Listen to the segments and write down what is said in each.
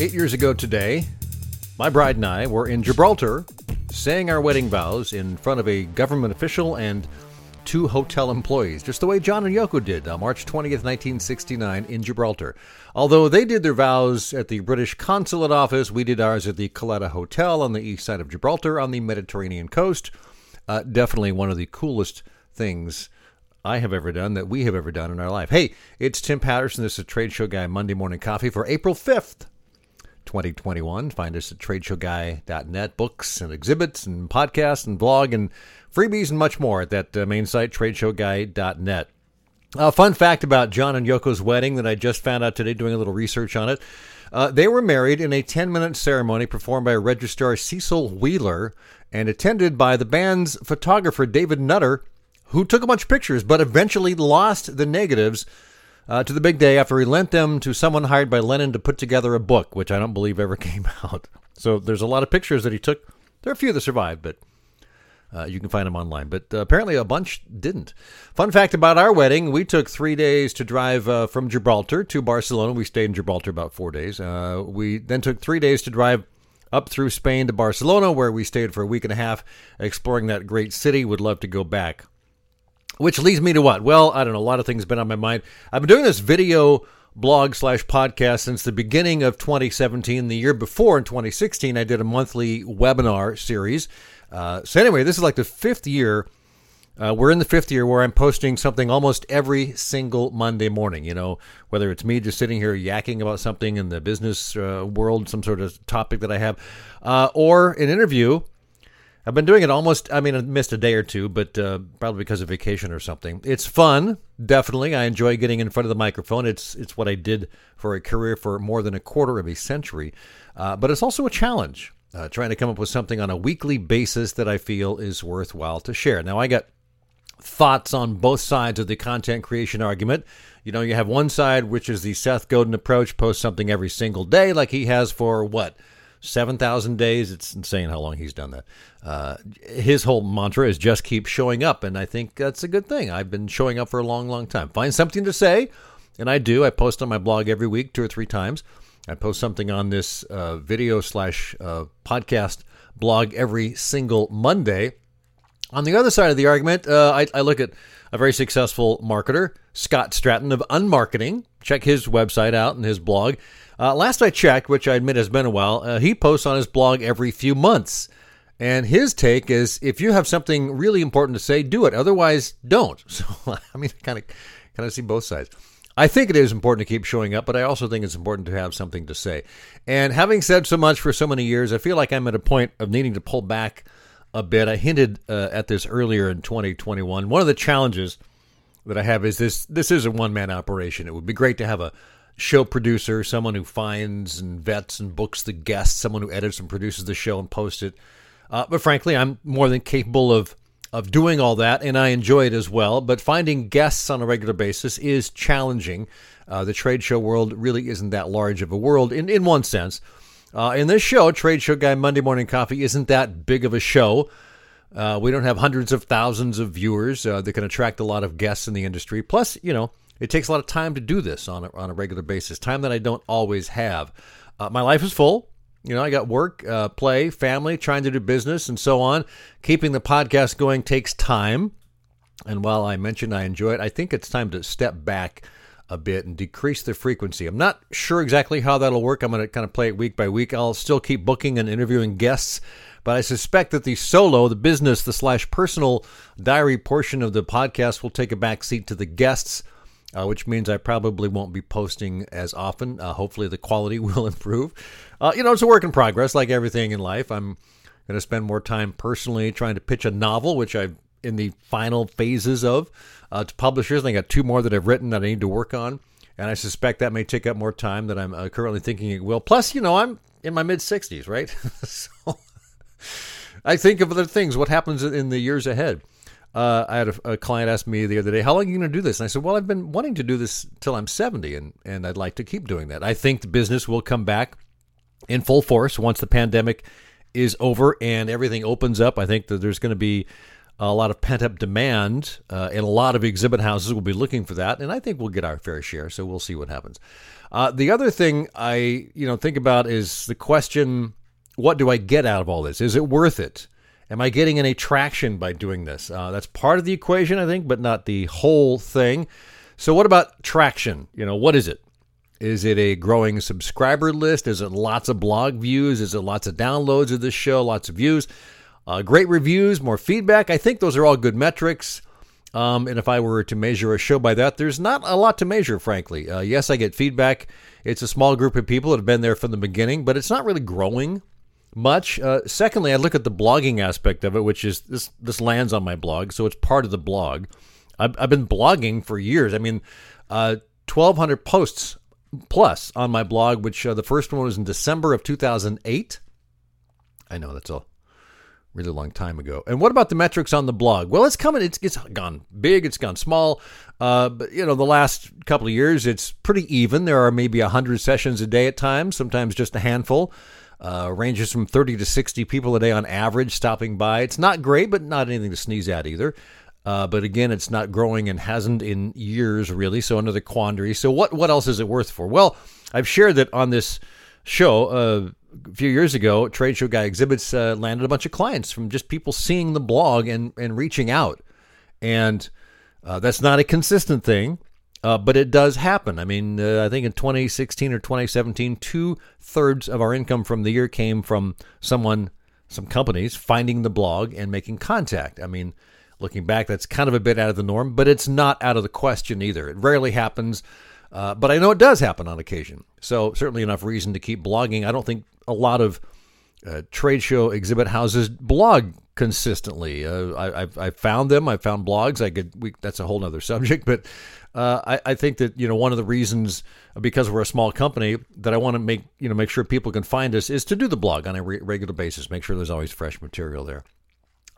Eight years ago today, my bride and I were in Gibraltar saying our wedding vows in front of a government official and two hotel employees, just the way John and Yoko did on March 20th, 1969, in Gibraltar. Although they did their vows at the British consulate office, we did ours at the Caleta Hotel on the east side of Gibraltar on the Mediterranean coast. Uh, definitely one of the coolest things I have ever done that we have ever done in our life. Hey, it's Tim Patterson. This is Trade Show Guy Monday Morning Coffee for April 5th. 2021. Find us at tradeshowguy.net, books and exhibits and podcasts and blog and freebies and much more at that uh, main site, tradeshowguy.net. A fun fact about John and Yoko's wedding that I just found out today doing a little research on it. Uh, they were married in a 10 minute ceremony performed by registrar Cecil Wheeler and attended by the band's photographer David Nutter, who took a bunch of pictures but eventually lost the negatives uh, to the big day after he lent them to someone hired by Lennon to put together a book, which I don't believe ever came out. So there's a lot of pictures that he took. There are a few that survived, but uh, you can find them online. But uh, apparently a bunch didn't. Fun fact about our wedding we took three days to drive uh, from Gibraltar to Barcelona. We stayed in Gibraltar about four days. Uh, we then took three days to drive up through Spain to Barcelona, where we stayed for a week and a half exploring that great city. Would love to go back. Which leads me to what? Well, I don't know. A lot of things been on my mind. I've been doing this video blog slash podcast since the beginning of 2017. The year before, in 2016, I did a monthly webinar series. Uh, so, anyway, this is like the fifth year. Uh, we're in the fifth year where I'm posting something almost every single Monday morning. You know, whether it's me just sitting here yakking about something in the business uh, world, some sort of topic that I have, uh, or an interview I've been doing it almost, I mean, I missed a day or two, but uh, probably because of vacation or something. It's fun, definitely. I enjoy getting in front of the microphone. It's, it's what I did for a career for more than a quarter of a century. Uh, but it's also a challenge, uh, trying to come up with something on a weekly basis that I feel is worthwhile to share. Now, I got thoughts on both sides of the content creation argument. You know, you have one side, which is the Seth Godin approach, post something every single day, like he has for what? 7,000 days. It's insane how long he's done that. Uh, his whole mantra is just keep showing up. And I think that's a good thing. I've been showing up for a long, long time. Find something to say. And I do. I post on my blog every week, two or three times. I post something on this uh, video slash uh, podcast blog every single Monday. On the other side of the argument, uh, I, I look at a very successful marketer, Scott Stratten of Unmarketing. Check his website out and his blog. Uh, last I checked, which I admit has been a while, uh, he posts on his blog every few months. And his take is if you have something really important to say, do it. Otherwise, don't. So, I mean, kind of kind of see both sides. I think it is important to keep showing up, but I also think it's important to have something to say. And having said so much for so many years, I feel like I'm at a point of needing to pull back a bit. I hinted uh, at this earlier in 2021. One of the challenges that I have is this this is a one man operation. It would be great to have a show producer, someone who finds and vets and books the guests, someone who edits and produces the show and posts it. Uh, but frankly, I'm more than capable of of doing all that, and I enjoy it as well. But finding guests on a regular basis is challenging. Uh, the trade show world really isn't that large of a world in, in one sense. Uh, in this show, Trade Show Guy Monday Morning Coffee isn't that big of a show. Uh, we don't have hundreds of thousands of viewers uh, that can attract a lot of guests in the industry. Plus, you know, it takes a lot of time to do this on a, on a regular basis, time that I don't always have. Uh, my life is full. You know, I got work, uh, play, family, trying to do business, and so on. Keeping the podcast going takes time. And while I mentioned I enjoy it, I think it's time to step back a bit and decrease the frequency. I'm not sure exactly how that'll work. I'm going to kind of play it week by week. I'll still keep booking and interviewing guests, but I suspect that the solo, the business, the slash personal diary portion of the podcast will take a back seat to the guests uh, which means I probably won't be posting as often. Uh, hopefully, the quality will improve. Uh, you know, it's a work in progress, like everything in life. I'm going to spend more time personally trying to pitch a novel, which I'm in the final phases of uh, to publishers. I got two more that I've written that I need to work on, and I suspect that may take up more time than I'm uh, currently thinking it will. Plus, you know, I'm in my mid 60s, right? so I think of other things. What happens in the years ahead? Uh, I had a, a, client ask me the other day, "How long are you going to do this?" And I said, "Well, I've been wanting to do this till I'm 70, and and I'd like to keep doing that. I think the business will come back in full force once the pandemic is over and everything opens up. I think that there's going to be a lot of pent up demand, uh, and a lot of exhibit houses will be looking for that. And I think we'll get our fair share. So we'll see what happens. Uh, the other thing I you know think about is the question: What do I get out of all this? Is it worth it? Am I getting any traction by doing this? Uh, that's part of the equation, I think, but not the whole thing. So, what about traction? You know, what is it? Is it a growing subscriber list? Is it lots of blog views? Is it lots of downloads of this show? Lots of views? Uh, great reviews, more feedback. I think those are all good metrics. Um, and if I were to measure a show by that, there's not a lot to measure, frankly. Uh, yes, I get feedback. It's a small group of people that have been there from the beginning, but it's not really growing much. Uh, secondly, I look at the blogging aspect of it, which is this. This lands on my blog, so it's part of the blog. I've, I've been blogging for years. I mean, uh, 1,200 posts plus on my blog, which uh, the first one was in December of 2008. I know that's a really long time ago. And what about the metrics on the blog? Well, it's coming. It's it's gone big. It's gone small. Uh, but you know, the last couple of years, it's pretty even. There are maybe hundred sessions a day at times. Sometimes just a handful. Uh, ranges from 30 to 60 people a day on average stopping by. It's not great, but not anything to sneeze at either. Uh, but again, it's not growing and hasn't in years really. So another quandary. So what what else is it worth for? Well, I've shared that on this show. A few years ago, Trade Show Guy Exhibits uh, landed a bunch of clients from just people seeing the blog and, and reaching out. And uh, that's not a consistent thing, uh, but it does happen. I mean, uh, I think in 2016 or 2017, two thirds of our income from the year came from someone, some companies finding the blog and making contact. I mean, looking back, that's kind of a bit out of the norm, but it's not out of the question either. It rarely happens. Uh, but I know it does happen on occasion. So, certainly enough reason to keep blogging. I don't think a lot of uh, trade show exhibit houses blog consistently. Uh, I, I've found them. I've found blogs. I could. We, that's a whole other subject. But uh, I, I think that you know one of the reasons because we're a small company that I want to make you know make sure people can find us is to do the blog on a re- regular basis. Make sure there's always fresh material there.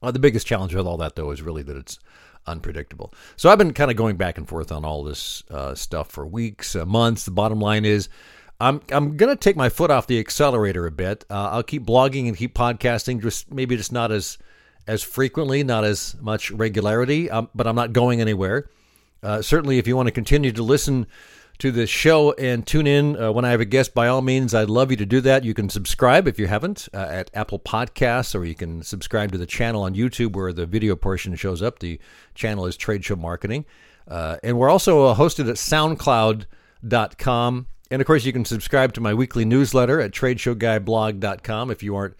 Uh, the biggest challenge with all that though is really that it's unpredictable. So I've been kind of going back and forth on all this uh, stuff for weeks, uh, months. The bottom line is I'm I'm gonna take my foot off the accelerator a bit. Uh, I'll keep blogging and keep podcasting, just maybe just not as as frequently, not as much regularity. Um, but I'm not going anywhere. Uh, certainly, if you want to continue to listen to the show and tune in uh, when I have a guest, by all means, I'd love you to do that. You can subscribe if you haven't uh, at Apple Podcasts, or you can subscribe to the channel on YouTube where the video portion shows up. The channel is Trade Show Marketing, uh, and we're also hosted at SoundCloud.com. And of course, you can subscribe to my weekly newsletter at tradeshowguyblog.com if you aren't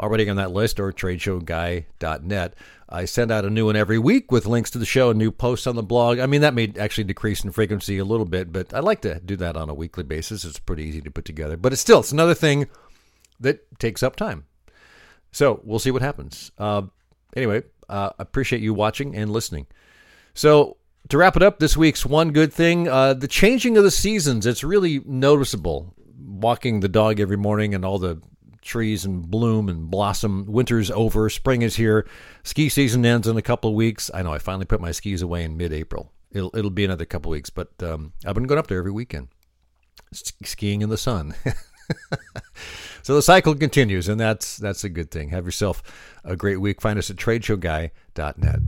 already on that list or tradeshowguy.net. I send out a new one every week with links to the show and new posts on the blog. I mean, that may actually decrease in frequency a little bit, but I like to do that on a weekly basis. It's pretty easy to put together, but it's still it's another thing that takes up time. So we'll see what happens. Uh, anyway, uh, appreciate you watching and listening. So to wrap it up, this week's one good thing uh, the changing of the seasons. It's really noticeable. Walking the dog every morning and all the trees and bloom and blossom. Winter's over, spring is here. Ski season ends in a couple of weeks. I know I finally put my skis away in mid April. It'll, it'll be another couple of weeks, but um, I've been going up there every weekend, skiing in the sun. so the cycle continues, and that's that's a good thing. Have yourself a great week. Find us at tradeshowguy.net.